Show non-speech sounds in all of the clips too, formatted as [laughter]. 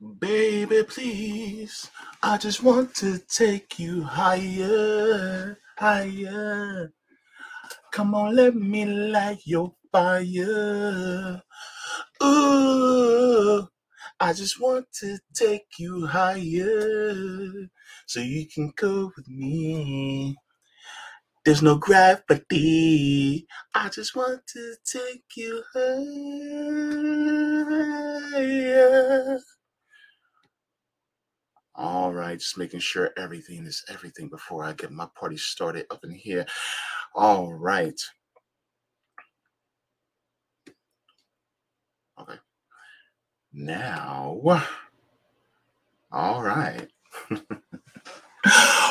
Baby, please, I just want to take you higher, higher. Come on, let me light your fire. Ooh, I just want to take you higher so you can go with me. There's no gravity. I just want to take you higher. All right, just making sure everything is everything before I get my party started up in here. All right. Okay. Now, all right. [laughs]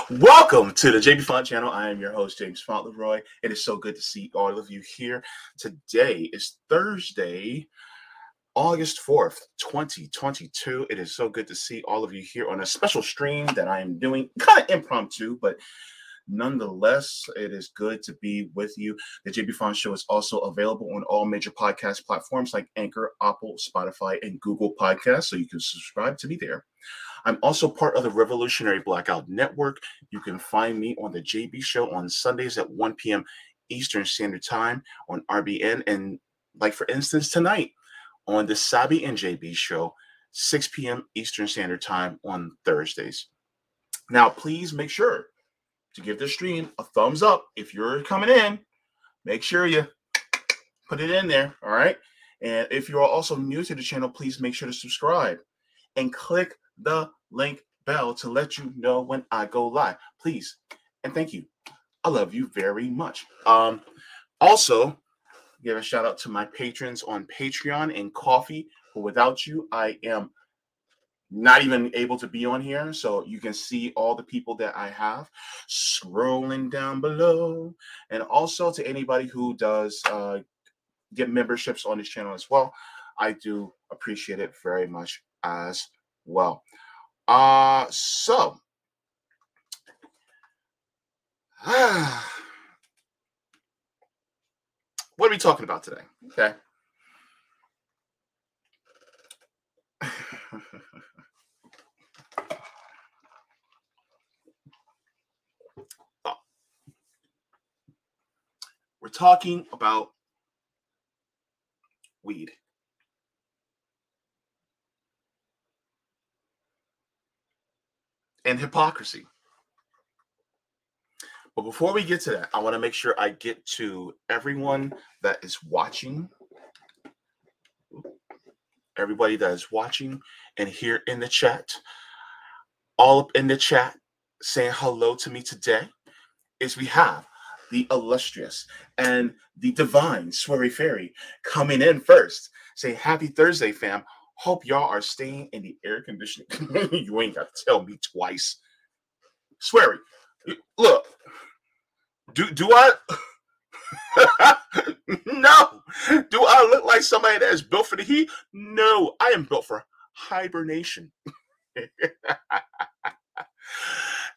Welcome to the Jaybefaunt channel. I am your host, James Fauntleroy. It is so good to see all of you here. Today is Thursday, August 4th, 2022. It is so good to see all of you here on a special stream that I am doing, kind of impromptu, but nonetheless, it is good to be with you. The Jaybefaunt Show is also available on all major podcast platforms like Anchor, Apple, Spotify, and Google Podcasts, so you can subscribe to me there. I'm also part of the Revolutionary Blackout Network. You can find me on the JB Show on Sundays at 1 p.m. Eastern Standard Time on RBN. And, like, for instance, tonight, on the Sabi and JB show, 6 p.m. Eastern Standard Time on Thursdays. Now, please make sure to give the stream a thumbs up if you're coming in. Make sure you put it in there. All right. And if you're also new to the channel, please make sure to subscribe and click the link bell to let you know when I go live. Please. And thank you. I love you very much. Um, also, give a shout out to my patrons on Patreon and Ko-Fi. For without you, I am not even able to be on here. So you can see all the people that I have scrolling down below. And also to anybody who does uh, get memberships on this channel as well. I do appreciate it very much as well. Uh, so. [sighs] [sighs] what are we talking about today? Okay. [laughs] Oh. We're talking about weed. And hypocrisy. But before we get to that, I want to make sure I get to everyone that is watching, everybody that is watching and here in the chat, all up in the chat saying hello to me today is we have the illustrious and the divine Swery Fairy coming in first. Say happy Thursday, fam. Hope y'all are staying in the air conditioning. [laughs] you ain't got to tell me twice. Swery, look, do do I [laughs] no do I look like somebody that is built for the heat? No, I am built for hibernation. [laughs]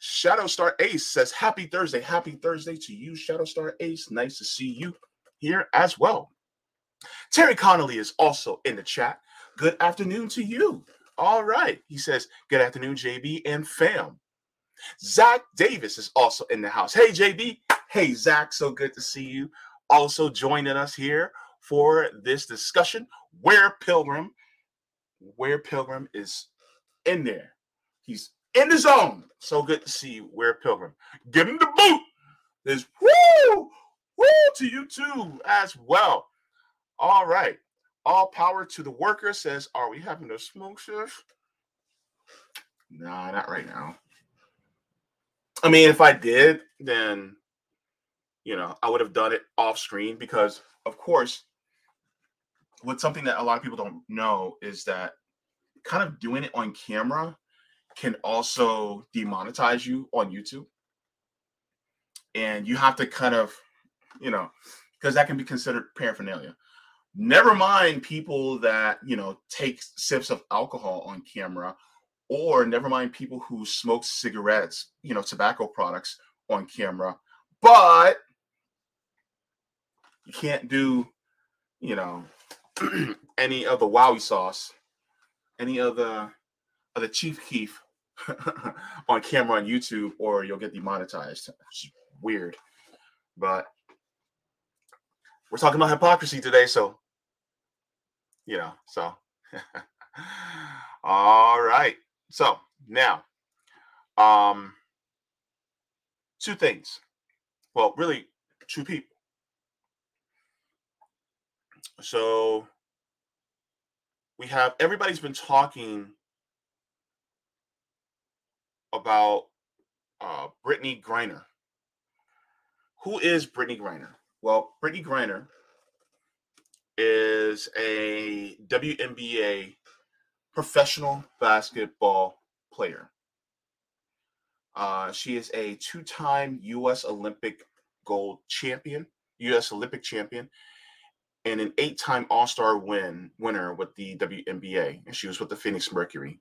Shadow Star Ace says, Happy Thursday. Happy Thursday to you, Shadow Star Ace. Nice to see you here as well. Terry Connolly is also in the chat. Good afternoon to you. All right. He says, Good afternoon, JB and fam. Zach Davis is also in the house. Hey, JB. Hey, Zach. So good to see you. Also joining us here for this discussion. Where Pilgrim, where Pilgrim is in there. He's in the zone. So good to see you, Where Pilgrim. Give him the boot. There's woo, woo to you too as well. All right. All power to the worker says, Are we having a smoke shift? Nah, not right now. I mean, if I did, then you know, I would have done it off screen because, of course, what's something that a lot of people don't know is that kind of doing it on camera can also demonetize you on YouTube. And you have to kind of, you know, because that can be considered paraphernalia. Never mind people that, you know, take sips of alcohol on camera, or never mind people who smoke cigarettes, you know, tobacco products on camera. But you can't do, you know, [clears throat] any of the wowie sauce, any of the of the Chief Keef [laughs] on camera on YouTube, or you'll get demonetized. Weird, but we're talking about hypocrisy today, so you know, so [laughs] all right. So now, um, two things. Well, really, two people. So we have everybody's been talking about uh, Brittney Griner. Who is Brittney Griner? Well, Brittney Griner is a WNBA professional basketball player. Uh, she is a two time U.S. Olympic gold champion, U.S. Olympic champion, and an eight time All Star win winner with the WNBA. And she was with the Phoenix Mercury.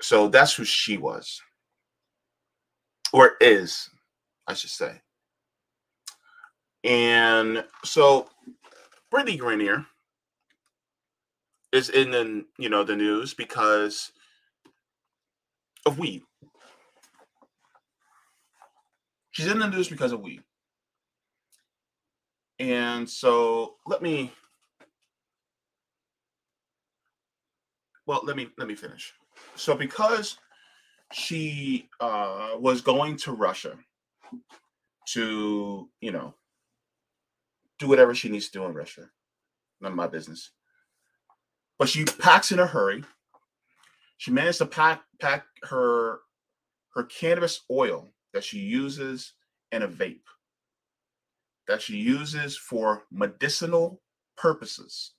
So that's who she was, or is, I should say. And so Brittney Griner is in the you know the news because of weed. She's in the news because of weed. And so let me well let me let me finish. So because she uh, was going to Russia to, you know, do whatever she needs to do in Russia. None of my business. But she packs in a hurry. She managed to pack pack her her cannabis oil that she uses in a vape that she uses for medicinal purposes.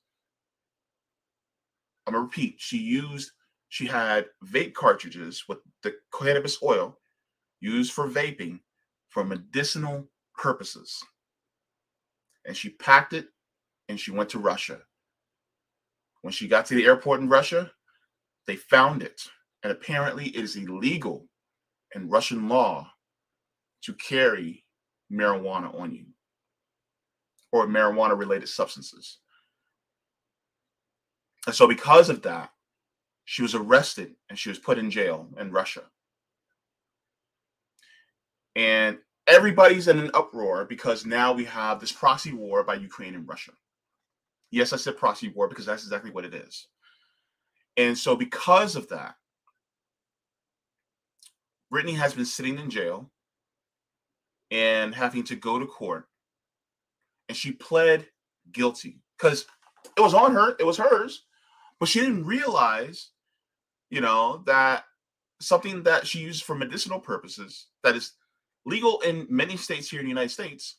I'm gonna repeat, she used she had vape cartridges with the cannabis oil used for vaping for medicinal purposes. And she packed it and she went to Russia. When she got to the airport in Russia, they found it. And apparently, it is illegal in Russian law to carry marijuana on you or marijuana related substances. And so, because of that, she was arrested and she was put in jail in Russia. And everybody's in an uproar because now we have this proxy war by Ukraine and Russia. Yes, I said proxy war because that's exactly what it is. And so, because of that, Brittney has been sitting in jail and having to go to court. And she pled guilty because it was on her, it was hers, but she didn't realize you know, that something that she used for medicinal purposes that is legal in many states here in the United States,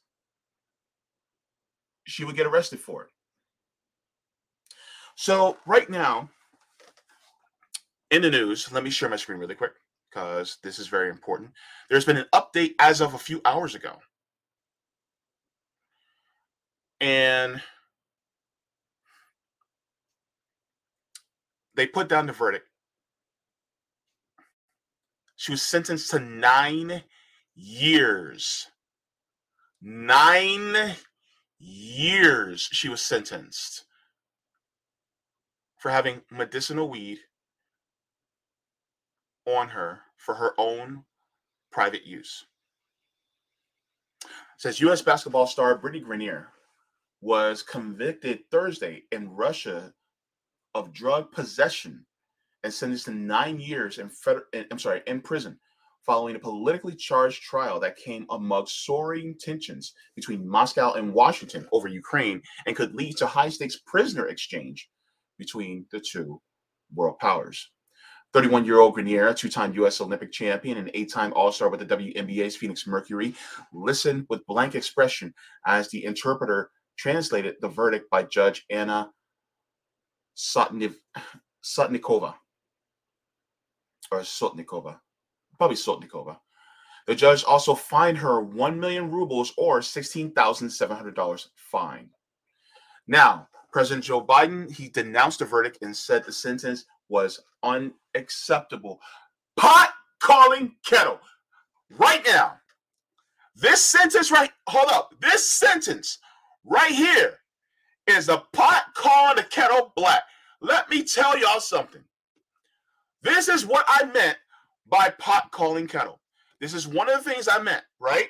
she would get arrested for it. So, right now, in the news, let me share my screen really quick because this is very important. There's been an update as of a few hours ago. And they put down the verdict she was sentenced to nine years. Nine years she was sentenced for having medicinal weed on her for her own private use. Says U.S. basketball star Brittney Griner was convicted Thursday in Russia of drug possession and sentenced to nine years in federal, I'm sorry, in prison following a politically charged trial that came among soaring tensions between Moscow and Washington over Ukraine and could lead to high stakes prisoner exchange between the two world powers. 31 year old Griner, two time U.S. Olympic champion and eight time All Star with the WNBA's Phoenix Mercury, listened with blank expression as the interpreter translated the verdict by Judge Anna Sotnikova or Sotnikova, probably Sotnikova. The judge also fined her 1 million rubles or $16,700 fine. Now, President Joe Biden, he denounced the verdict and said the sentence was unacceptable. Pot calling kettle. Right now, this sentence right, hold up, this sentence right here is a pot calling the kettle black. Let me tell y'all something. This is what I meant by pot calling kettle. This is one of the things I meant, right?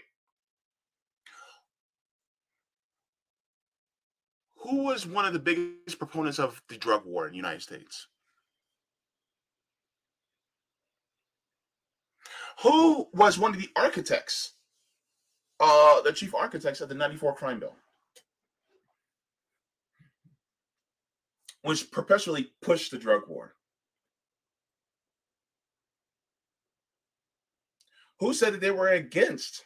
Who was one of the biggest proponents of the drug war in the United States? Who was one of the architects, uh, the chief architects of the 94 crime bill? Which perpetually pushed the drug war. Who said that they were against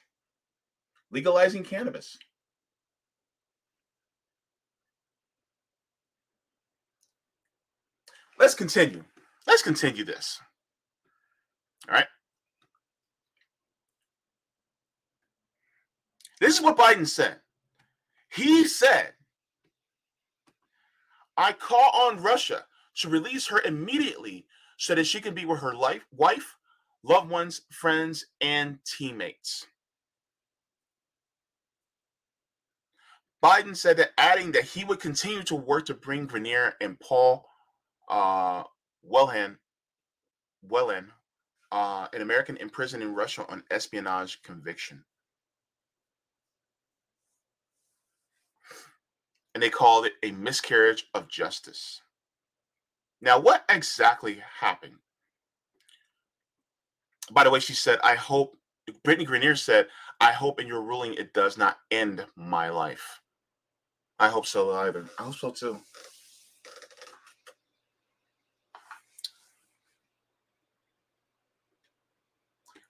legalizing cannabis? Let's continue. Let's continue this. All right. This is what Biden said. He said, I call on Russia to release her immediately so that she can be with her life, wife, loved ones, friends, and teammates. Biden said that, adding that he would continue to work to bring Griner and Paul uh, Whelan, uh, an American in prison in Russia on espionage conviction. And they called it a miscarriage of justice. Now, what exactly happened? By the way, she said, I hope, Brittney Griner said, I hope in your ruling it does not end my life. I hope so either. I hope so too.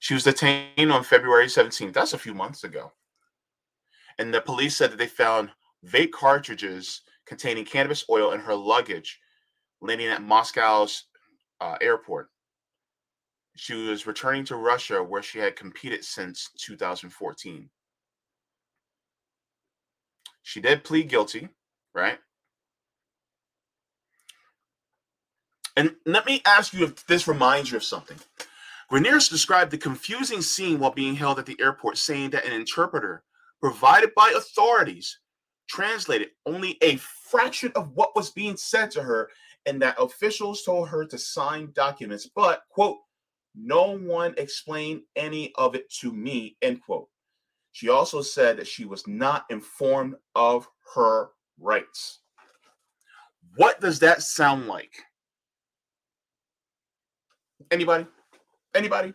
She was detained on February 17th. That's a few months ago. And the police said that they found vape cartridges containing cannabis oil in her luggage landing at Moscow's uh, airport. She was returning to Russia where she had competed since 2014. She did plead guilty, right? And let me ask you if this reminds you of something. Griner described the confusing scene while being held at the airport, saying that an interpreter provided by authorities translated only a fraction of what was being said to her, and that officials told her to sign documents, but, quote, no one explained any of it to me, end quote. She also said that she was not informed of her rights. What does that sound like? Anybody? Anybody?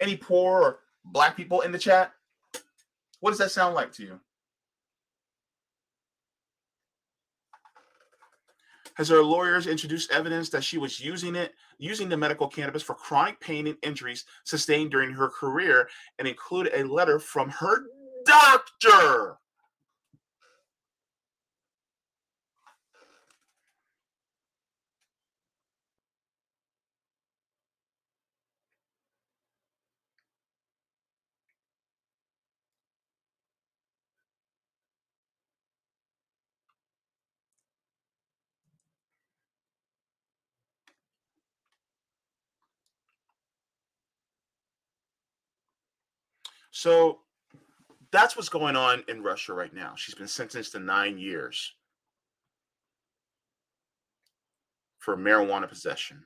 Any poor or black people in the chat? What does that sound like to you? Has her lawyers introduced evidence that she was using it, using the medical cannabis for chronic pain and injuries sustained during her career, and included a letter from her doctor So that's what's going on in Russia right now. She's been sentenced to nine years for marijuana possession.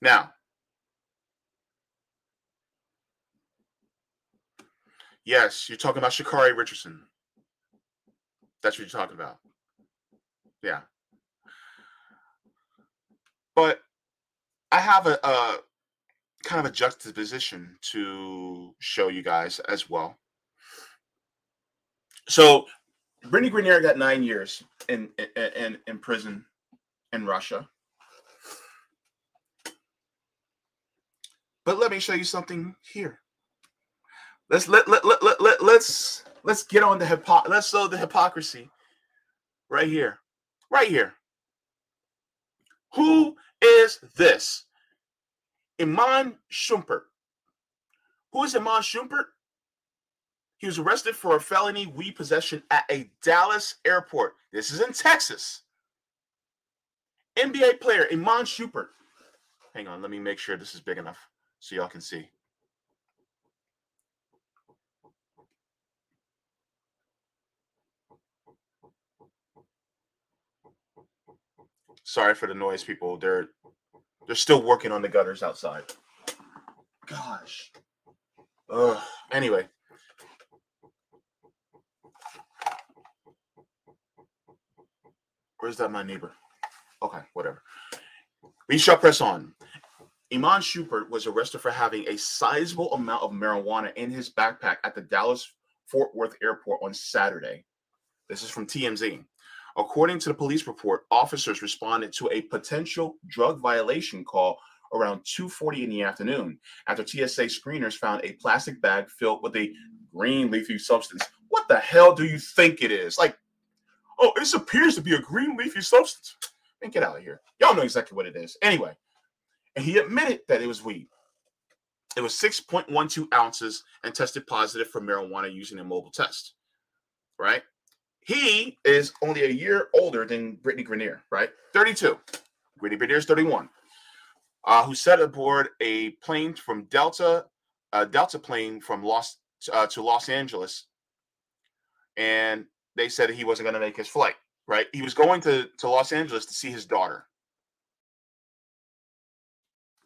Now, yes, you're talking about Sha'Carri Richardson. That's what you're talking about. Yeah. But I have a, a kind of a juxtaposition to show you guys as well. So, Brittney Griner got nine years in, in in prison in Russia. But let me show you something here. Let's let let let, let, let let's let's get on the hypo- let's show the hypocrisy right here. Right here. Who is this? Iman Shumpert. Who is Iman Shumpert? He was arrested for a felony weed possession at a Dallas airport. This is in Texas. NBA player Iman Shumpert. Hang on, let me make sure this is big enough so y'all can see. Sorry for the noise, people. They're they're still working on the gutters outside. Gosh. Ugh. Anyway. Where's that my neighbor? Okay, whatever. We shall press on. Iman Shumpert was arrested for having a sizable amount of marijuana in his backpack at the Dallas Fort Worth airport on Saturday. This is from TMZ. According to the police report, officers responded to a potential drug violation call around 2:40 in the afternoon after TSA screeners found a plastic bag filled with a green leafy substance. What the hell do you think it is? Like, oh, this appears to be a green leafy substance. And get out of here. Y'all know exactly what it is. Anyway, and he admitted that it was weed. It was 6.12 ounces and tested positive for marijuana using a mobile test. Right? He is only a year older than Brittney Griner, right? 32. Brittney Griner is 31. Uh, who set aboard a plane from Delta, a Delta plane from Los uh, to Los Angeles, and they said he wasn't going to make his flight. Right? He was going to to Los Angeles to see his daughter.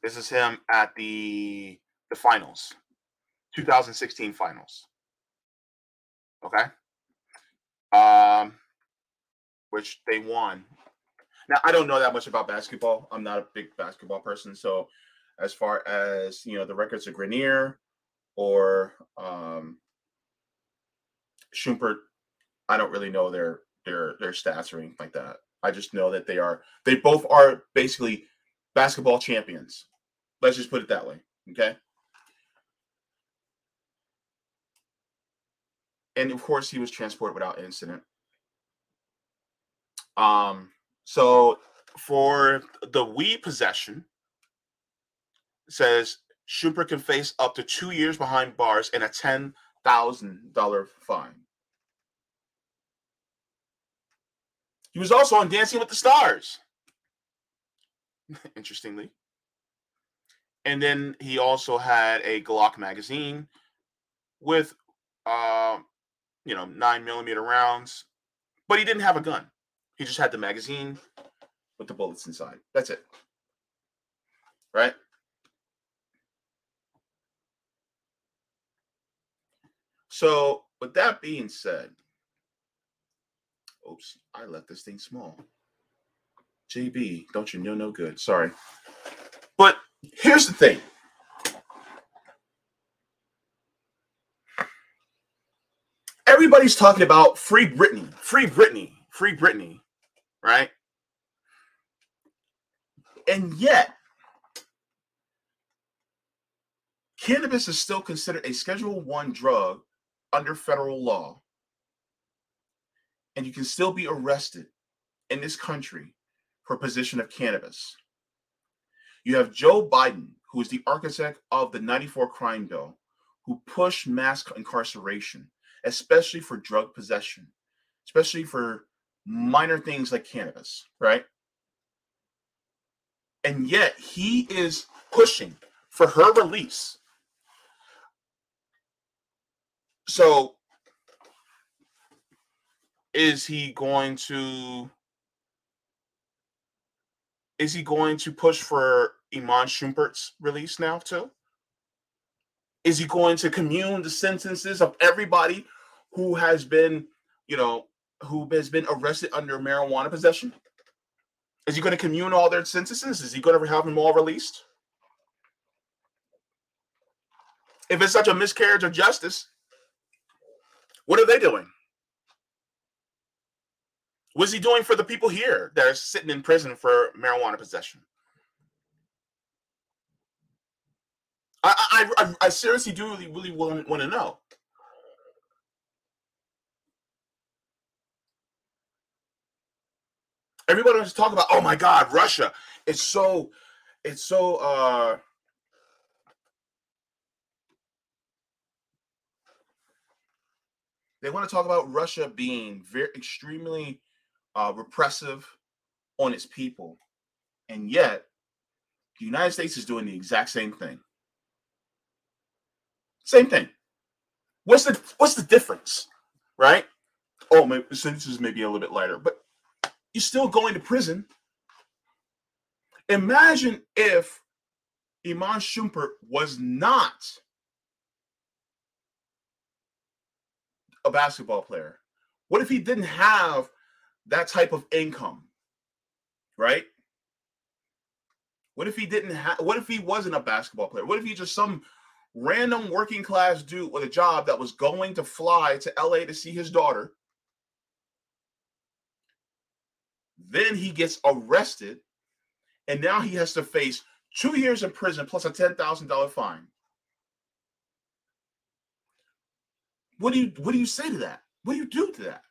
This is him at the the finals, 2016 finals. Okay um, which they won. Now I don't know that much about basketball. I'm not a big basketball person, so as far as you know, the records of Griner or um, Shumpert, I don't really know their their their stats or anything like that. I just know that they are they both are basically basketball champions. Let's just put it that way. Okay. And of course he was transported without incident. Um, so for the weed possession, says Shumpert can face up to two years behind bars and a ten thousand dollar fine. He was also on Dancing with the Stars. [laughs] Interestingly. And then he also had a Glock magazine with uh, you know, nine millimeter rounds, but he didn't have a gun. He just had the magazine with the bullets inside. That's it. Right? So, with that being said, oops, I left this thing small. JB, don't you know no good? Sorry. But here's the thing everybody's talking about free Brittney, free Brittney, free Brittney, right? And yet, cannabis is still considered a Schedule One drug under federal law, and you can still be arrested in this country for possession of cannabis. You have Joe Biden, who is the architect of the 94 crime bill, who pushed mass incarceration especially for drug possession, especially for minor things like cannabis, right? And yet he is pushing for her release. So is he going to is he going to push for Iman Shumpert's release now too? Is he going to commune the sentences of everybody who has been, you know, who has been arrested under marijuana possession? Is he going to commune all their sentences? Is he going to have them all released? If it's such a miscarriage of justice, what are they doing? What's he doing for the people here that are sitting in prison for marijuana possession? I I, I, seriously do really, really want, want to know. everybody wants to talk about, oh my God, Russia. It's so, it's so uh they want to talk about Russia being very extremely uh, repressive on its people, and yet the United States is doing the exact same thing. Same thing. What's the what's the difference, right? Oh, maybe sentences may be a little bit lighter, but you're still going to prison Imagine if Iman Shumpert was not a basketball player. What if he didn't have that type of income? Right? What if he didn't have what if he wasn't a basketball player? What if he just some random working class dude with a job that was going to fly to LA to see his daughter? Then he gets arrested and now he has to face two years in prison plus a $10,000 fine. What do you what do you say to that? What do you do to that?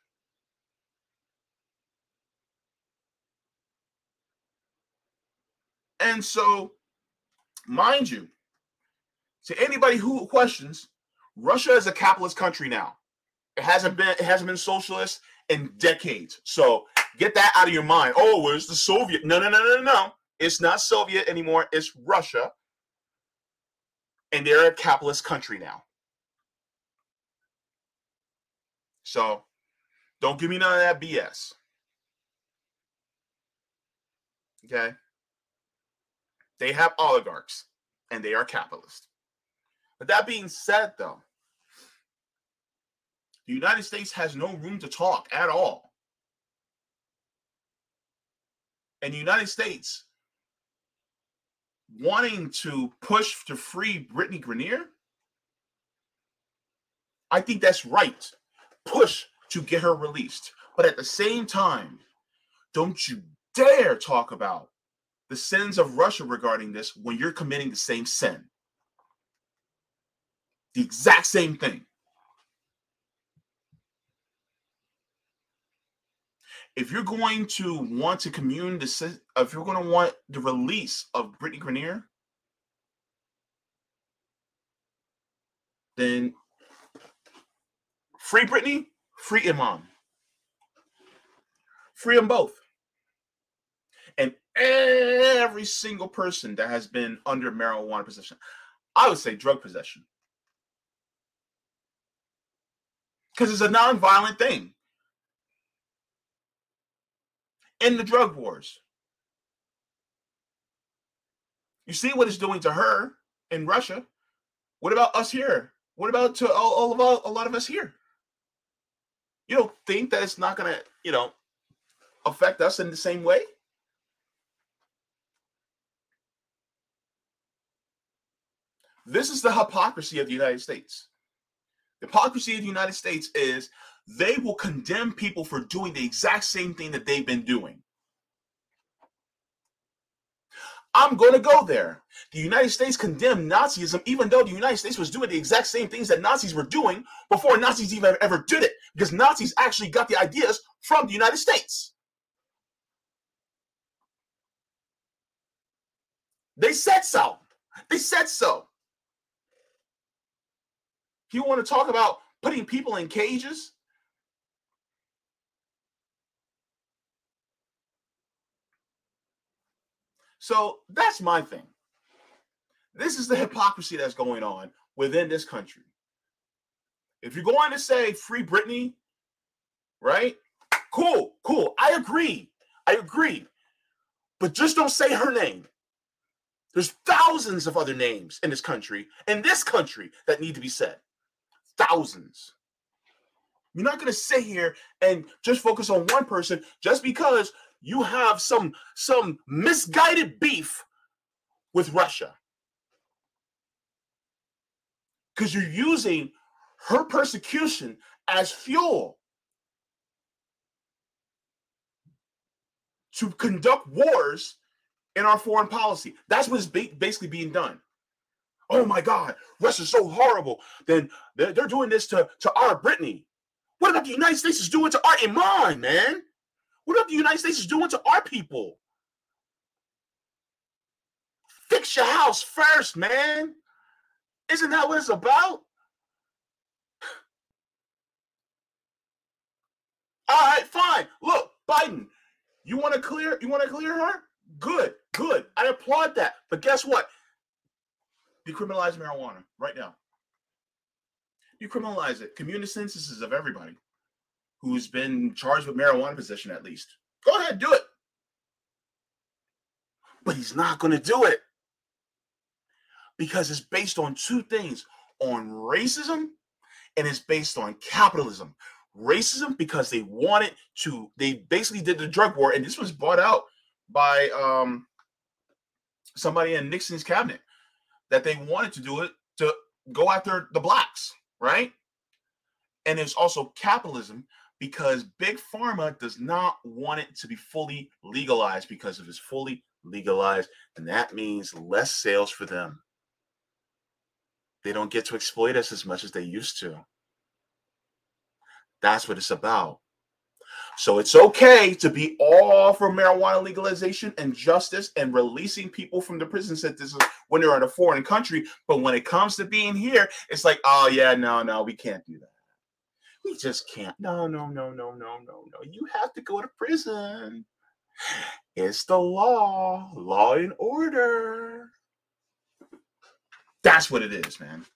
And so, mind you, to anybody who questions, Russia is a capitalist country now. It hasn't been it hasn't been socialist in decades. So get that out of your mind. Oh, where's the Soviet? No, no, no, no, no. It's not Soviet anymore. It's Russia. And they're a capitalist country now. So don't give me none of that BS. Okay. They have oligarchs and they are capitalist. But that being said, though, the United States has no room to talk at all. And the United States wanting to push to free Brittney Griner, I think that's right push to get her released. But at the same time, don't you dare talk about the sins of Russia regarding this when you're committing the same sin. The exact same thing. If you're going to want to commune the, if you're going to want the release of Brittney Griner, then Free Brittney, free Iman. Free them both. And every single person that has been under marijuana possession, I would say drug possession. Because it's a non-violent thing. In the drug wars. You see what it's doing to her in Russia. What about us here? What about to all, all of all, a lot of us here? You don't think that it's not going to, you know, affect us in the same way? This is the hypocrisy of the United States. The hypocrisy of the United States is they will condemn people for doing the exact same thing that they've been doing. I'm going to go there. The United States condemned Nazism, even though the United States was doing the exact same things that Nazis were doing before Nazis even ever did it, because Nazis actually got the ideas from the United States. They said so. They said so. You want to talk about putting people in cages? So that's my thing. This is the hypocrisy that's going on within this country. If you're going to say free Brittney, right? Cool, cool. I agree. I agree. But just don't say her name. There's thousands of other names in this country, in this country, that need to be said. Thousands. You're not going to sit here and just focus on one person just because you have some some misguided beef with Russia. Because you're using her persecution as fuel to conduct wars in our foreign policy. That's what is basically being done. Oh my God, Russia's so horrible. Then they're, they're doing this to, to our Brittney. What about the United States is doing to our Iman, man? What about the United States is doing to our people? Fix your house first, man. Isn't that what it's about? All right, fine. Look, Biden, you want to clear? You want to clear her? Good, good. I applaud that. But guess what? Decriminalize marijuana right now. Decriminalize it. Community censuses of everybody who's been charged with marijuana possession at least. Go ahead, do it. but he's not going to do it because it's based on two things on racism and it's based on capitalism. Racism because they wanted to, they basically did the drug war, and this was brought out by um, somebody in Nixon's cabinet that they wanted to do it to go after the blacks, right? And it's also capitalism because big pharma does not want it to be fully legalized because if it's fully legalized, and that means less sales for them. They don't get to exploit us as much as they used to. That's what it's about. So it's okay to be all for marijuana legalization and justice and releasing people from the prison sentences when they're in a foreign country. But when it comes to being here, it's like, oh yeah, no, no, we can't do that. We just can't. No, no, no, no, no, no, no. You have to go to prison. It's the law, law and order. That's what it is, man.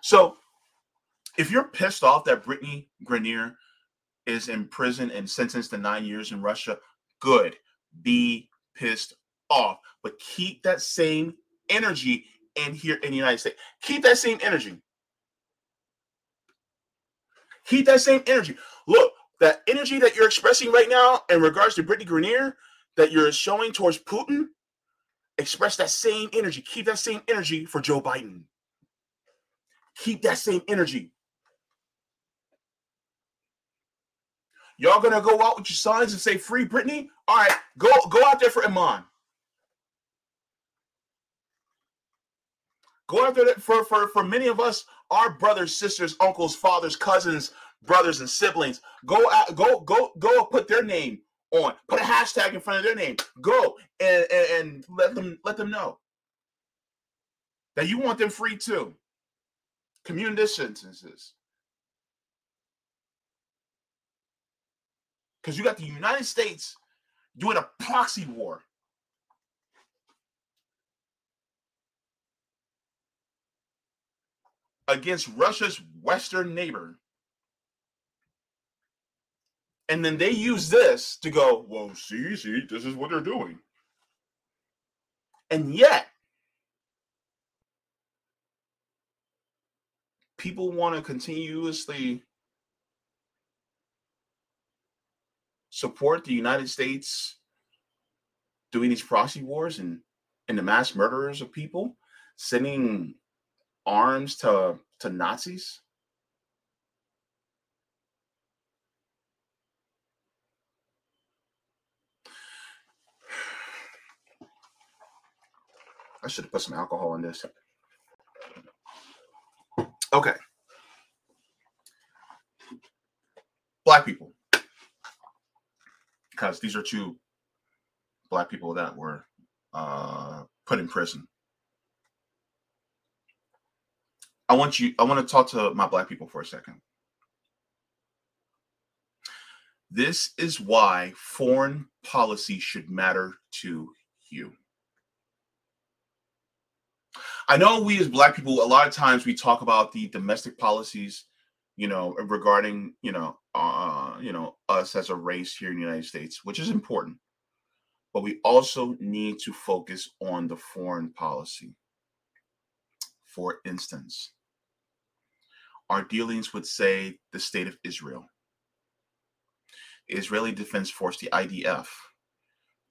So, if you're pissed off that Brittney Griner is in prison and sentenced to nine years in Russia, good. Be pissed off, but keep that same energy in here in the United States. Keep that same energy. Keep that same energy. Look, that energy that you're expressing right now in regards to Brittney Griner that you're showing towards Putin, express that same energy. Keep that same energy for Joe Biden. Keep that same energy. Y'all gonna go out with your signs and say free Brittney? All right, go go out there for Iman. Go out there for for for many of us, our brothers, sisters, uncles, fathers, cousins, brothers, and siblings. Go out, go go go put their name on. Put a hashtag in front of their name. Go and, and, and let them let them know that you want them free too. Community sentences. Because you got the United States doing a proxy war. Against Russia's western neighbor. And then they use this to go, well, see, see, this is what they're doing. And yet, people want to continuously support the United States doing these proxy wars and and the mass murderers of people, sending arms to to Nazis? I should have put some alcohol in this. Okay. Black people because these are two black people that were uh, put in prison. I want you. I want to talk to my black people for a second. This is why foreign policy should matter to you. I know we as black people, a lot of times we talk about the domestic policies you know, regarding you know, uh, you know, us as a race here in the United States, which is important. But we also need to focus on the foreign policy. For instance, our dealings with, say, the state of Israel. Israeli Defense Force, the IDF,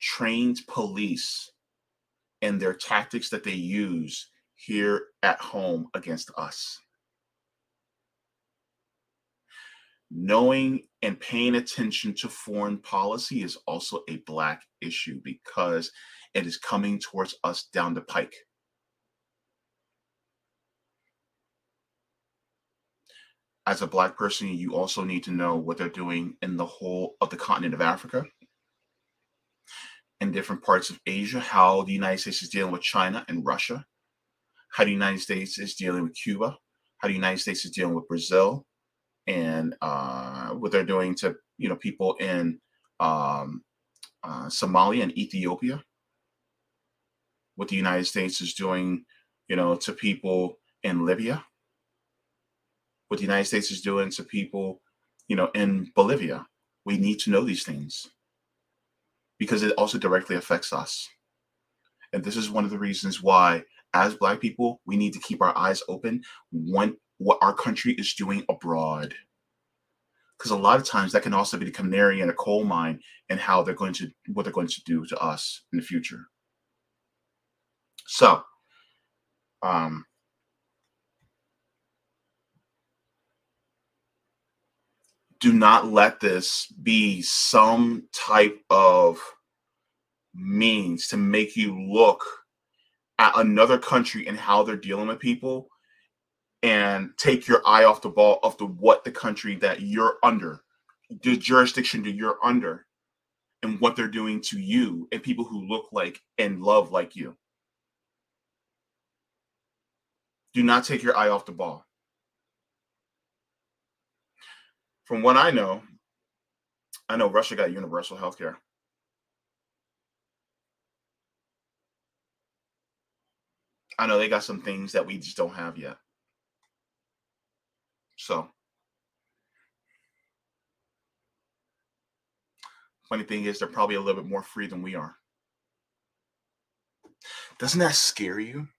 trained police and their tactics that they use here at home against us. Knowing and paying attention to foreign policy is also a black issue because it is coming towards us down the pike. As a black person, you also need to know what they're doing in the whole of the continent of Africa in different parts of Asia, how the United States is dealing with China and Russia, how the United States is dealing with Cuba, how the United States is dealing with Brazil, and uh, what they're doing to you know people in um, uh, Somalia and Ethiopia. What the United States is doing, you know, to people in Libya. What the United States is doing to people, you know, in Bolivia, We need to know these things because it also directly affects us. And this is one of the reasons why, as Black people, we need to keep our eyes open when what our country is doing abroad. Because a lot of times that can also be the canary in a coal mine and how they're going to what they're going to do to us in the future. So, um, do not let this be some type of means to make you look at another country and how they're dealing with people and take your eye off the ball of the what the country that you're under the jurisdiction that you're under and what they're doing to you and people who look like and love like you do not take your eye off the ball from what I know, I know Russia got universal health care. I know they got some things that we just don't have yet. So, funny thing is, they're probably a little bit more free than we are. Doesn't that scare you?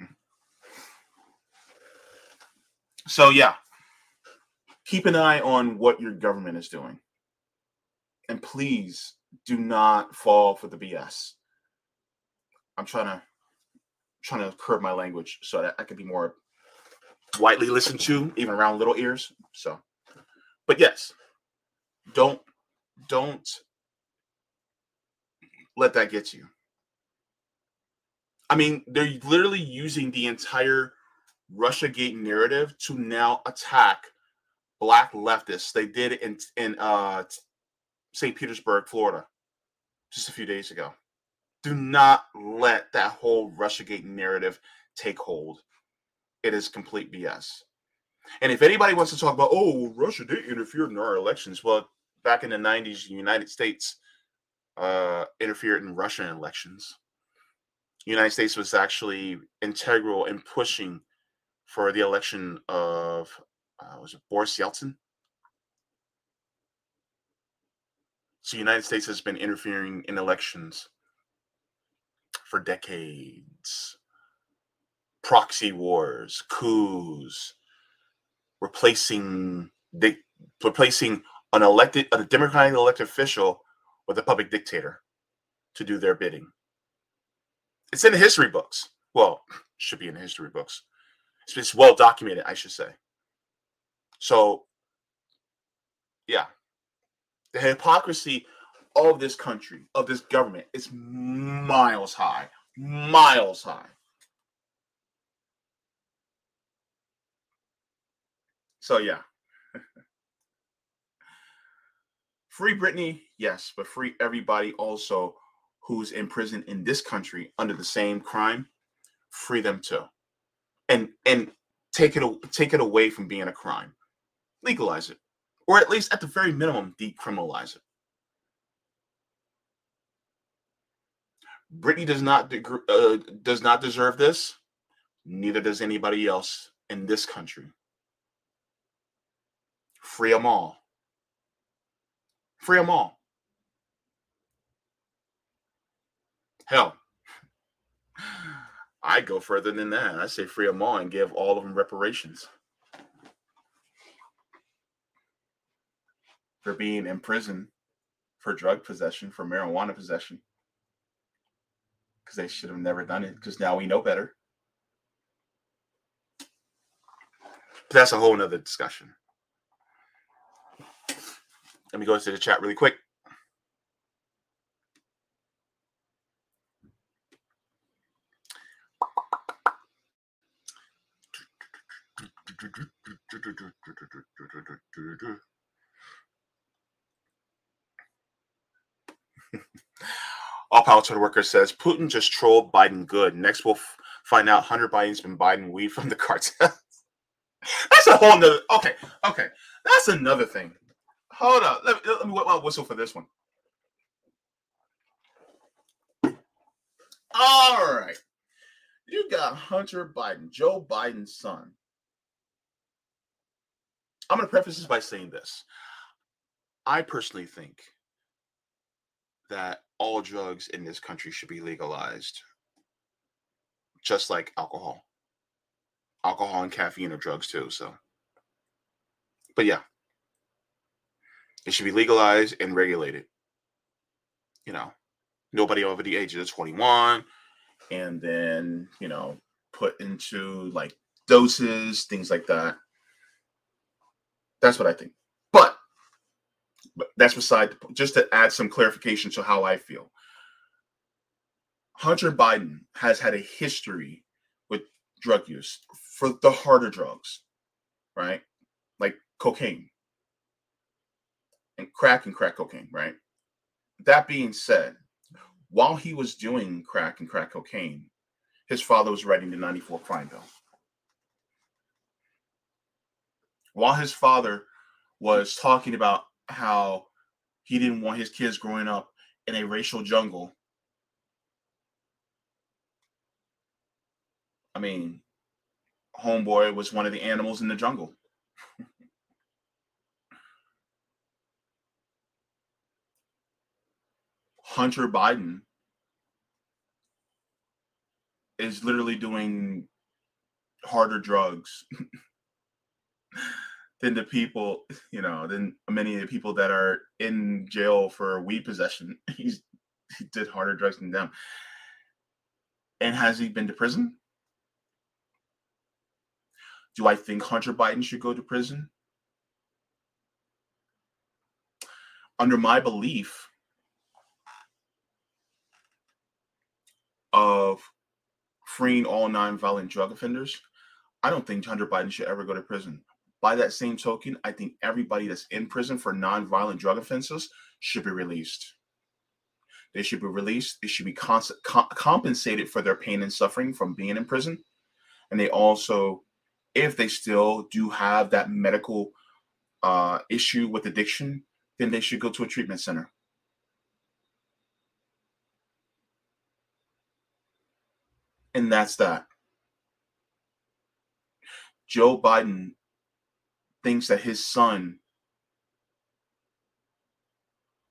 [laughs] So yeah, keep an eye on what your government is doing. And please do not fall for the BS. I'm trying to trying to curb my language so that I can be more widely listened to, even around little ears. So, but yes, don't don't let that get you. I mean, they're literally using the entire Russia Gate narrative to now attack black leftists. They did it in in uh, St. Petersburg, Florida, just a few days ago. Do not let that whole Russiagate narrative take hold. It is complete BS. And if anybody wants to talk about, oh, Russia did interfere in our elections, well, back in the 90s, the United States uh, interfered in Russian elections. The United States was actually integral in pushing for the election of uh, was it Boris Yeltsin? So, the United States has been interfering in elections for decades. Proxy wars, coups, replacing the replacing an elected a democratic elected official with a public dictator to do their bidding. It's in the history books. Well, [clears throat] should be in the history books. It's, it's well documented, I should say. So, yeah, the hypocrisy of this country, of this government, is miles high, miles high. So, yeah. [laughs] free Brittney, yes, but free everybody also who's in prison in this country under the same crime. Free them too and and take it take it away from being a crime. Legalize it, or at least at the very minimum, decriminalize it. Brittney does not uh, does not deserve this. Neither does anybody else in this country. Free them all. Free them all. Hell, [sighs] I go further than that. I say free them all and give all of them reparations for being in prison for drug possession, for marijuana possession, because they should have never done it. Because now we know better. But that's a whole nother discussion. Let me go into the chat really quick. All power to the worker says Putin just trolled Biden good. Next, we'll f- find out Hunter Biden's been buying weed from the [laughs] cartel. That's a whole nother. Okay, okay. That's another thing. Hold up. Let me, let me whistle for this one. All right. You got Hunter Biden, Joe Biden's son, I'm going to preface this by saying this. I personally think that all drugs in this country should be legalized, just like alcohol. Alcohol and caffeine are drugs too. So, but yeah, it should be legalized and regulated. You know, nobody over the age of 21, and then, you know, put into like doses, things like that. That's what I think. But, that's beside just to add some clarification to how I feel. Hunter Biden has had a history with drug use for the harder drugs, right? Like cocaine and crack and crack cocaine, right? That being said, while he was doing crack and crack cocaine, his father was writing the 94 crime bill. While his father was talking about how he didn't want his kids growing up in a racial jungle. I mean, Homeboy was one of the animals in the jungle. [laughs] Hunter Biden is literally doing harder drugs [laughs] than the people, you know, than many of the people that are in jail for weed possession. [laughs] He's he did harder drugs than them. And has he been to prison? Do I think Hunter Biden should go to prison? Under my belief, of freeing all nonviolent drug offenders, I don't think Hunter Biden should ever go to prison. By that same token, I think everybody that's in prison for nonviolent drug offenses should be released. They should be released. They should be cons- com- compensated for their pain and suffering from being in prison. And they also, if they still do have that medical uh, issue with addiction, then they should go to a treatment center. And that's that. Joe Biden thinks that his son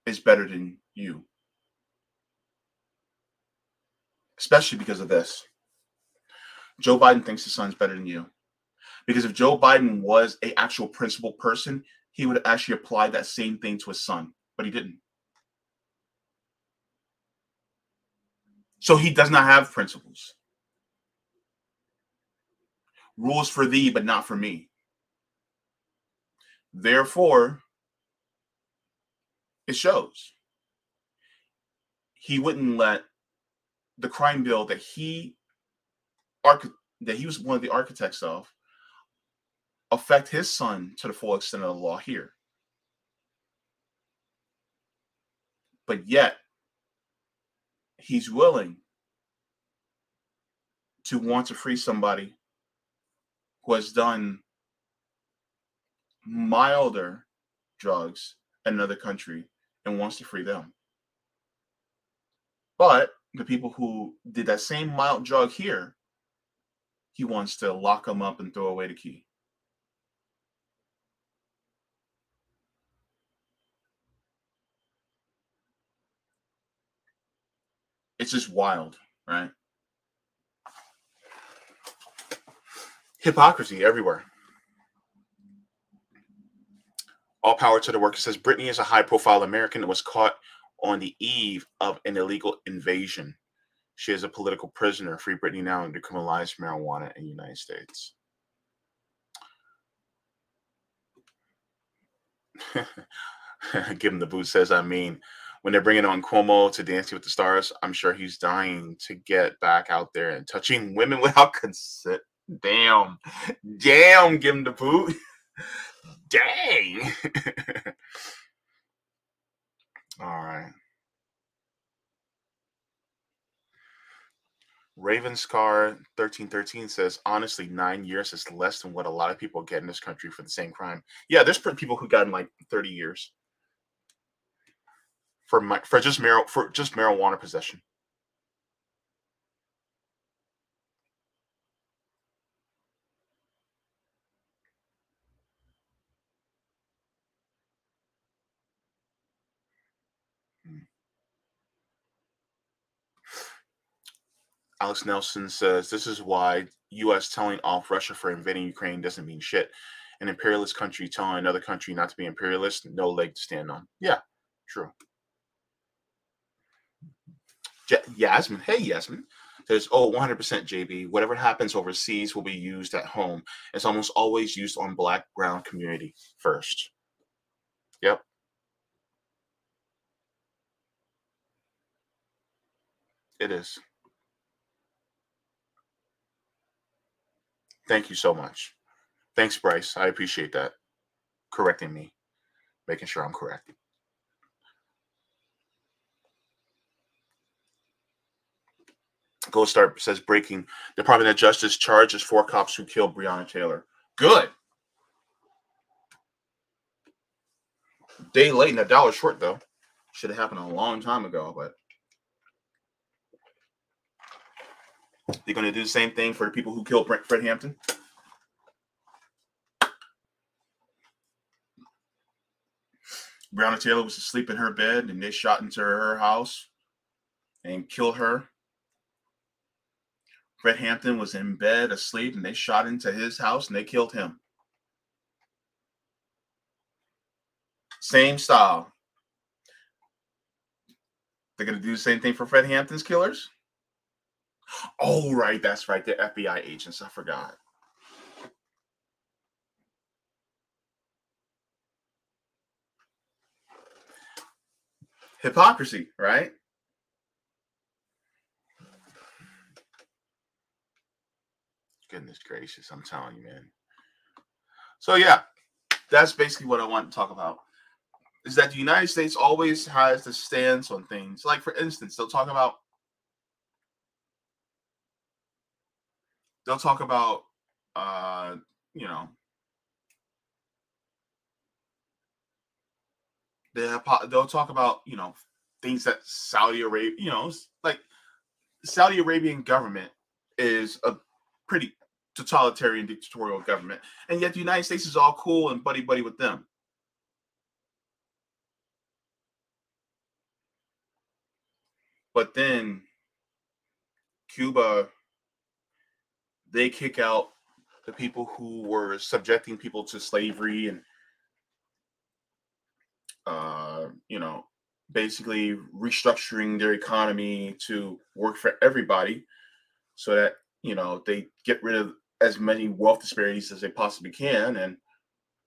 is better than you. Especially because of this. Joe Biden thinks his son's better than you. Because if Joe Biden was a actual principled person, he would actually apply that same thing to his son, but he didn't. So he does not have principles rules for thee, but not for me. Therefore, it shows he wouldn't let the crime bill that he arch- that he was one of the architects of affect his son to the full extent of the law here. But yet, he's willing to want to free somebody who has done milder drugs in another country and wants to free them. But the people who did that same mild drug here, he wants to lock them up and throw away the key. It's just wild, right? hypocrisy everywhere. All power to the worker says Brittney is a high profile American that was caught on the eve of an illegal invasion. She is a political prisoner. Free Brittney now and decriminalize marijuana in the United States. [laughs] Give him the boot says, I mean, when they're bringing on Cuomo to Dancing with the Stars, I'm sure he's dying to get back out there and touching women [laughs] without consent. Damn. Damn, give him the boot. [laughs] Dang. [laughs] All right. Raven Scar 1313 says, honestly, nine years is less than what a lot of people get in this country for the same crime. Yeah, there's people who got in like 30 years for my, for just mar- for just marijuana possession. Alex Nelson says this is why U.S. telling off Russia for invading Ukraine doesn't mean shit. An imperialist country telling another country not to be imperialist, no leg to stand on. Yeah, true. Yasmin, hey Yasmin, says, oh, 100% JB. Whatever happens overseas will be used at home. It's almost always used on black brown community first. Yep. It is. Thank you so much. Thanks, Bryce. I appreciate that. Correcting me, making sure I'm correct. Gold Star says breaking Department of Justice charges four cops who killed Breonna Taylor. Good. Day late and a dollar short though. Should have happened a long time ago, but they're going to do the same thing for the people who killed Fred Hampton. Breonna Taylor was asleep in her bed and they shot into her house and killed her. Fred Hampton was in bed asleep and they shot into his house and they killed him. Same style. They're going to do the same thing for Fred Hampton's killers? Oh, right. That's right. They're FBI agents. I forgot. Hypocrisy, right? Goodness gracious, I'm telling you, man. So yeah, that's basically what I want to talk about. Is that the United States always has the stance on things. Like for instance, they'll talk about they'll talk about uh, you know, they they'll talk about you know things that Saudi Arabia, you know, like Saudi Arabian government is a pretty totalitarian dictatorial government, and yet the United States is all cool and buddy buddy with them. But then Cuba, they kick out the people who were subjecting people to slavery and uh, you know, basically restructuring their economy to work for everybody so that, you know, they get rid of as many wealth disparities as they possibly can. And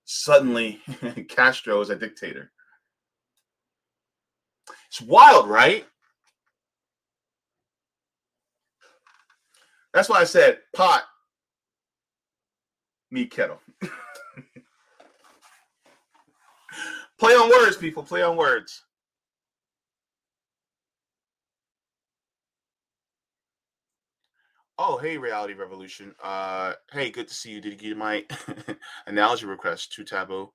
suddenly [laughs] Castro is a dictator. It's wild, right? That's why I said pot, meat kettle. [laughs] Play on words, people. Play on words. Oh, hey, Reality Revolution. Uh, hey, good to see you. Did you get my [laughs] analogy request to Taboo?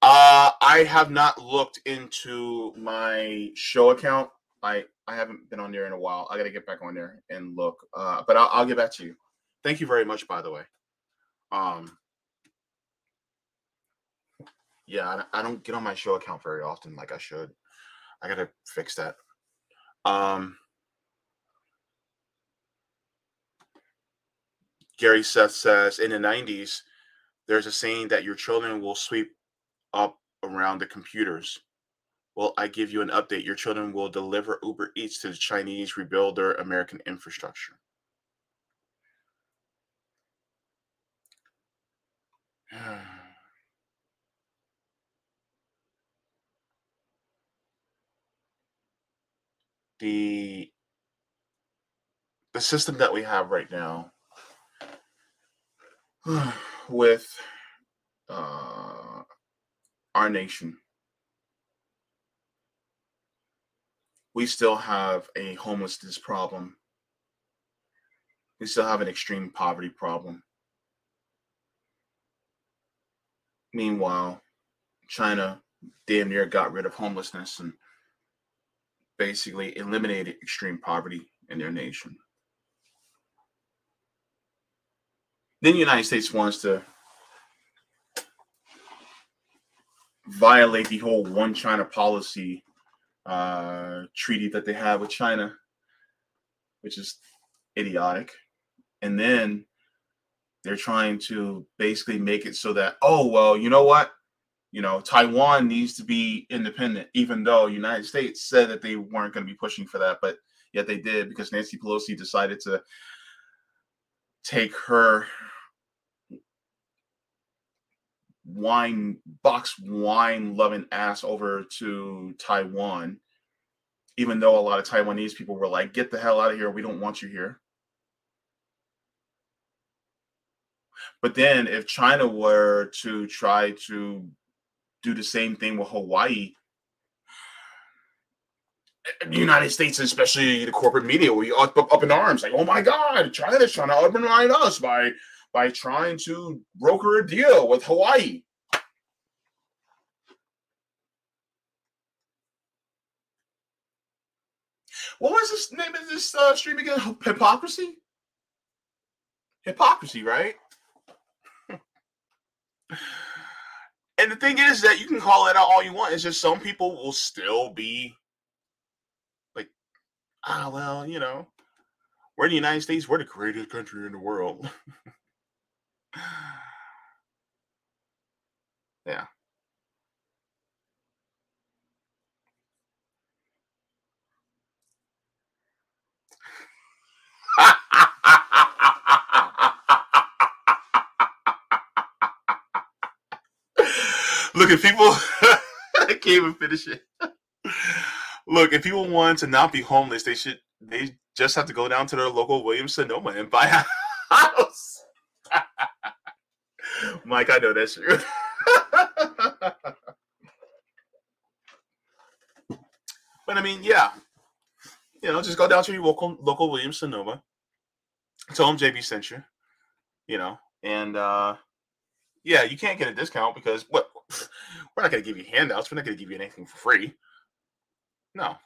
Uh, I have not looked into my show account. I I haven't been on there in a while. I got to get back on there and look. Uh, but I'll, I'll get back to you. Thank you very much, by the way. Um, yeah, I, don't get on my show account very often like I should. I gotta fix that. Um, Gary Seth says in the 90s, there's a saying that your children will sweep up around the computers. Well, I give you an update. Your children will deliver Uber Eats to the Chinese, rebuild their American infrastructure. [sighs] the the system that we have right now [sighs] with uh, our nation, we still have a homelessness problem. We still have an extreme poverty problem. Meanwhile, China damn near got rid of homelessness and basically eliminated extreme poverty in their nation. Then the United States wants to violate the whole one China policy uh, treaty that they have with China, which is idiotic. And then they're trying to basically make it so that, oh, well, you know what? You know, Taiwan needs to be independent, even though United States said that they weren't going to be pushing for that, but yet they did because Nancy Pelosi decided to take her wine box wine loving ass over to Taiwan, even though a lot of Taiwanese people were like, get the hell out of here. We don't want you here. But then if China were to try to do the same thing with Hawaii, the United States, especially the corporate media, we up, up in arms, like, oh my God, China's trying to undermine us by by trying to broker a deal with Hawaii. What was this name of this uh, stream again? Hypocrisy? Hypocrisy, right? [laughs] and the thing is that you can call it out all you want. It's just some people will still be like, ah, well, you know, we're the United States. We're the greatest country in the world. [laughs] [sighs] yeah. [laughs] Look, if people, I [laughs] can't even finish it. [laughs] Look, if people want to not be homeless, they should, they just have to go down to their local Williams Sonoma and buy a house. Mike, I know that's true. [laughs] but I mean, yeah, you know, just go down to your local local Williams Sonoma. Tell them JB sent you. You know, and uh yeah, you can't get a discount because what [laughs] we're not to give you handouts. We're not to give you anything for free. No.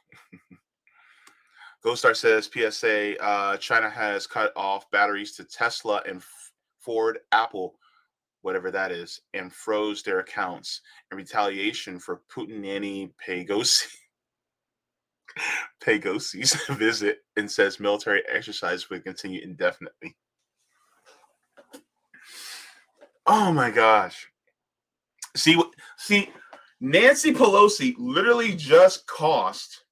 [laughs] Star says PSA uh, China has cut off batteries to Tesla and Ford, Apple, whatever that is, and froze their accounts in retaliation for Putin nanny Pegosi. [laughs] Pegosi's [laughs] visit and says military exercise would continue indefinitely. Oh my gosh. See see Nancy Pelosi literally just cost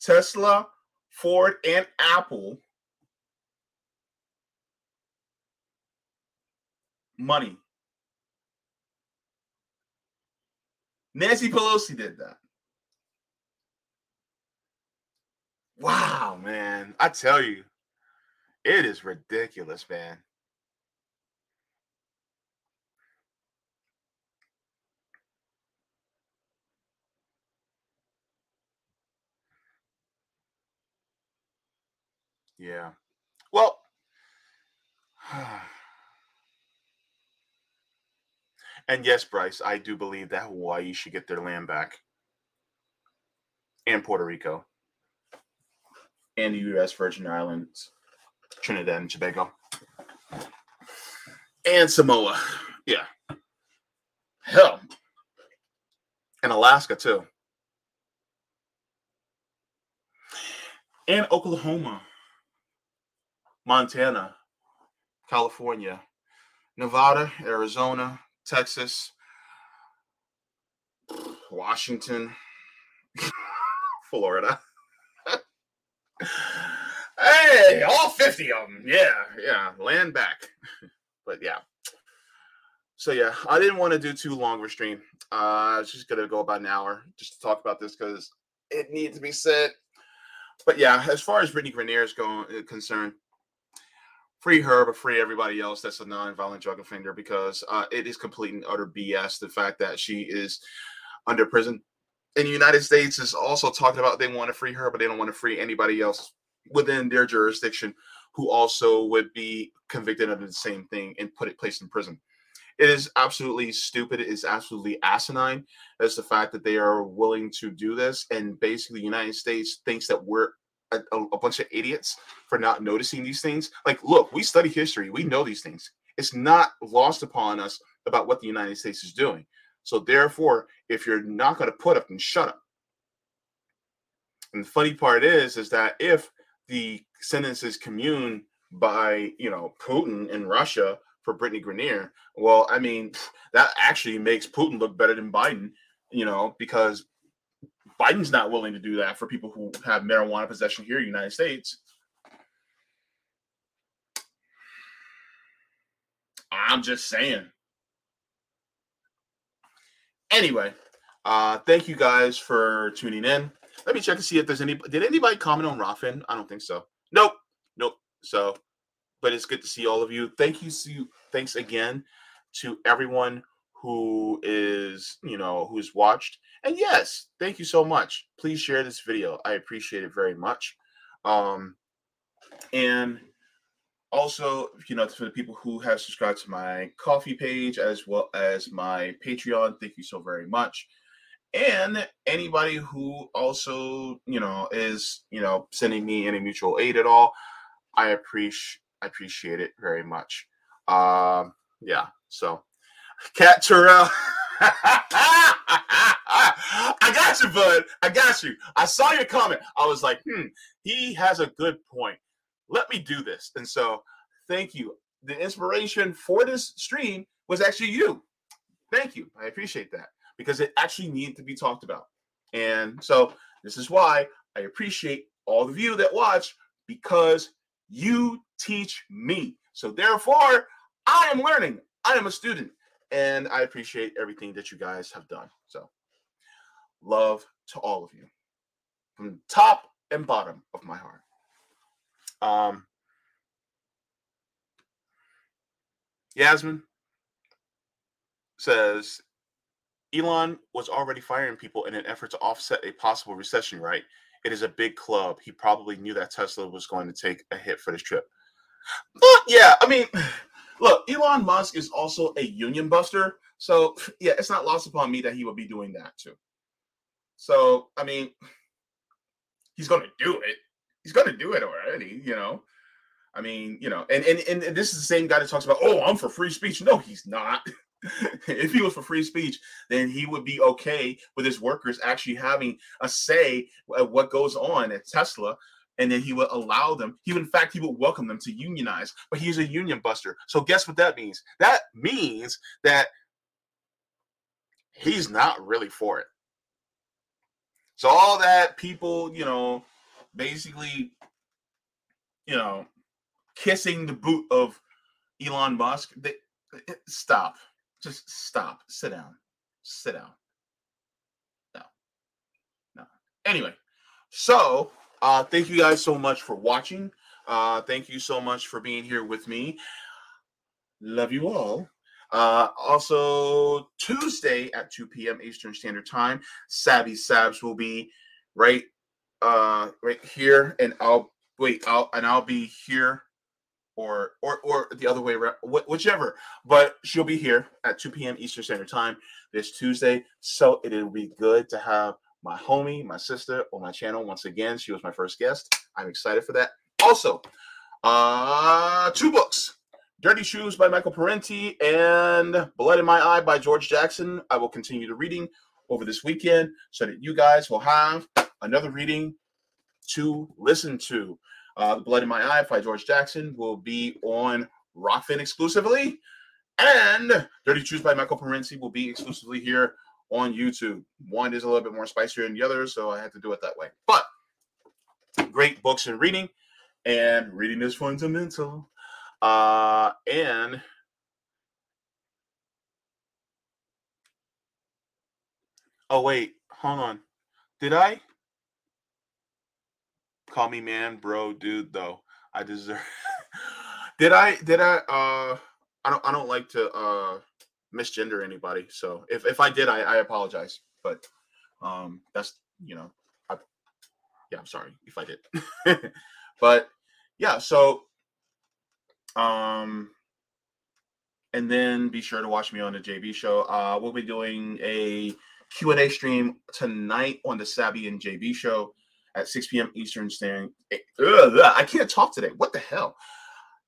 Tesla, Ford, and Apple money. Nancy Pelosi did that. Wow, man. I tell you, it is ridiculous, man. Yeah. Well, [sighs] [sighs] and yes, Bryce, I do believe that Hawaii should get their land back and Puerto Rico and the U.S. Virgin Islands, Trinidad and Tobago, and Samoa. Yeah. Hell. And Alaska, too. And Oklahoma. Montana, California, Nevada, Arizona, Texas, Washington, [laughs] Florida. [laughs] hey, all 50 of them. Yeah, yeah, land back. [laughs] but yeah. So yeah, I didn't want to do too long of a stream. Uh, I was just gonna go about an hour just to talk about this because it needs to be said. But yeah, as far as Brittney Griner is going uh, concerned, free her, but free everybody else that's a non-violent drug offender because uh, it is complete and utter BS. The fact that she is under prison in the United States is also talking about they want to free her, but they don't want to free anybody else within their jurisdiction who also would be convicted of the same thing and put it placed in prison. It is absolutely stupid. It is absolutely asinine as the fact that they are willing to do this. And basically, the United States thinks that we're a, a, bunch of idiots for not noticing these things. Like, look, we study history, we know these things. It's not lost upon us about what the United States is doing. So, therefore, if you're not going to put up, then shut up. And the funny part is, is that if the sentences commune by you know Putin in Russia for Brittney Griner. Well, I mean, that actually makes Putin look better than Biden, you know, because Biden's not willing to do that for people who have marijuana possession here in the United States. I'm just saying. Anyway, uh, thank you guys for tuning in. Let me check to see if there's any. Did anybody comment on Rokfin? I don't think so. Nope, nope. So, but it's good to see all of you. Thank you. See, thanks again to everyone who is you know who's watched. And yes, thank you so much. Please share this video. I appreciate it very much. Um, and also, you know, for the people who have subscribed to my Ko-Fi page as well as my Patreon, thank you so very much. And anybody who also, you know, is, you know, sending me any mutual aid at all, I appreciate I appreciate it very much. Um, yeah, so Cat Terrell. [laughs] [laughs] I got you, bud. I got you. I saw your comment. I was like, hmm, he has a good point let me do this. And so thank you. The inspiration for this stream was actually you. Thank you. I appreciate that because it actually needed to be talked about. And so this is why I appreciate all of you that watch because you teach me. So therefore, I am learning. I am a student and I appreciate everything that you guys have done. So love to all of you from top and bottom of my heart. Um, Yasmin says Elon was already firing people in an effort to offset a possible recession, right? It is a big club. He probably knew that Tesla was going to take a hit for this trip. But yeah, I mean, look, Elon Musk is also a union buster. So [laughs] yeah, it's not lost upon me that he would be doing that too. So, I mean, he's going to do it he's going to do it already, you know. I mean, you know, and, and and this is the same guy that talks about, oh, I'm for free speech. No, he's not. [laughs] if he was for free speech, then he would be okay with his workers actually having a say at what goes on at Tesla. And then he would allow them, he would, in fact, he would welcome them to unionize, but he's a union buster. So guess what that means? That means that he's not really for it. So all that people, you know, basically, you know, kissing the boot of Elon Musk. They, eh, stop. Just stop. Sit down. Sit down. No. No. Anyway, so uh thank you guys so much for watching. Uh thank you so much for being here with me. Love you all. Uh, also, Tuesday at 2 p.m. Eastern Standard Time, Savvy Sabs will be right uh right here and I'll wait I'll and I'll be here or or or the other way around whichever but she'll be here at 2 p.m eastern standard time this tuesday so it'll be good to have my homie my sister on my channel once again she was my first guest i'm excited for that also uh two books dirty shoes by michael parenti and blood in my eye by george jackson i will continue the reading over this weekend so that you guys will have another reading to listen to. Uh, the Blood in My Eye by George Jackson will be on Rokfin exclusively. And Dirty Shoes by Michael Parenti will be exclusively here on YouTube. One is a little bit more spicier than the other, so I had to do it that way. But great books and reading, and reading is fundamental. Uh, and oh wait, hold on. Did I? Call me man, bro, dude. Though I deserve. [laughs] did I? Did I? Uh, I don't. I don't like to uh misgender anybody. So if if I did, I, I apologize. But um, that's you know, I, yeah, I'm sorry if I did. [laughs] but yeah, so um, and then be sure to watch me on the JB show. Uh, we'll be doing a Q and A stream tonight on the Savvy and JB show at 6 p.m. Eastern Standard. Eh, I can't talk today. What the hell?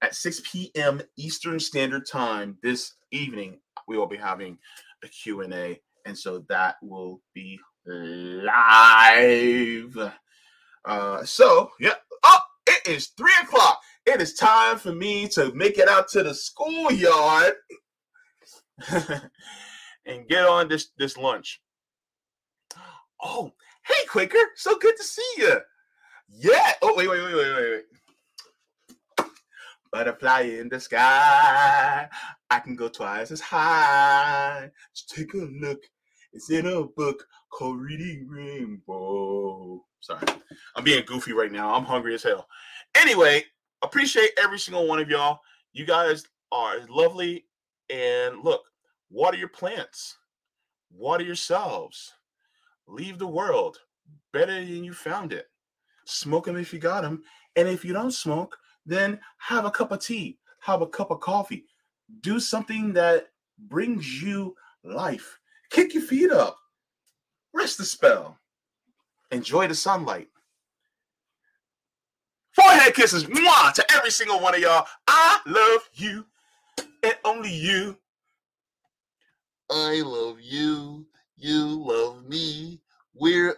At 6 p.m. Eastern Standard Time this evening, we will be having a Q&A. And so that will be live. Uh, so, yeah. Oh, it, is three o'clock. It is time for me to make it out to the schoolyard [laughs] and get on this this lunch. Oh, hey Quaker, so good to see you. Yeah. Oh, wait, wait, wait, wait, wait. Butterfly in the sky. I can go twice as high. Just take a look. It's in a book called Reading Rainbow. Sorry, I'm being goofy right now. I'm hungry as hell. Anyway, appreciate every single one of y'all. You guys are lovely. And look, water your plants, water yourselves, leave the world better than you found it. Smoke them if you got them. And if you don't smoke, then have a cup of tea, have a cup of coffee. Do something that brings you life. Kick your feet up, rest the spell, enjoy the sunlight. Forehead kisses, mwah, to every single one of y'all. I love you and only you. I love you. You love me. We're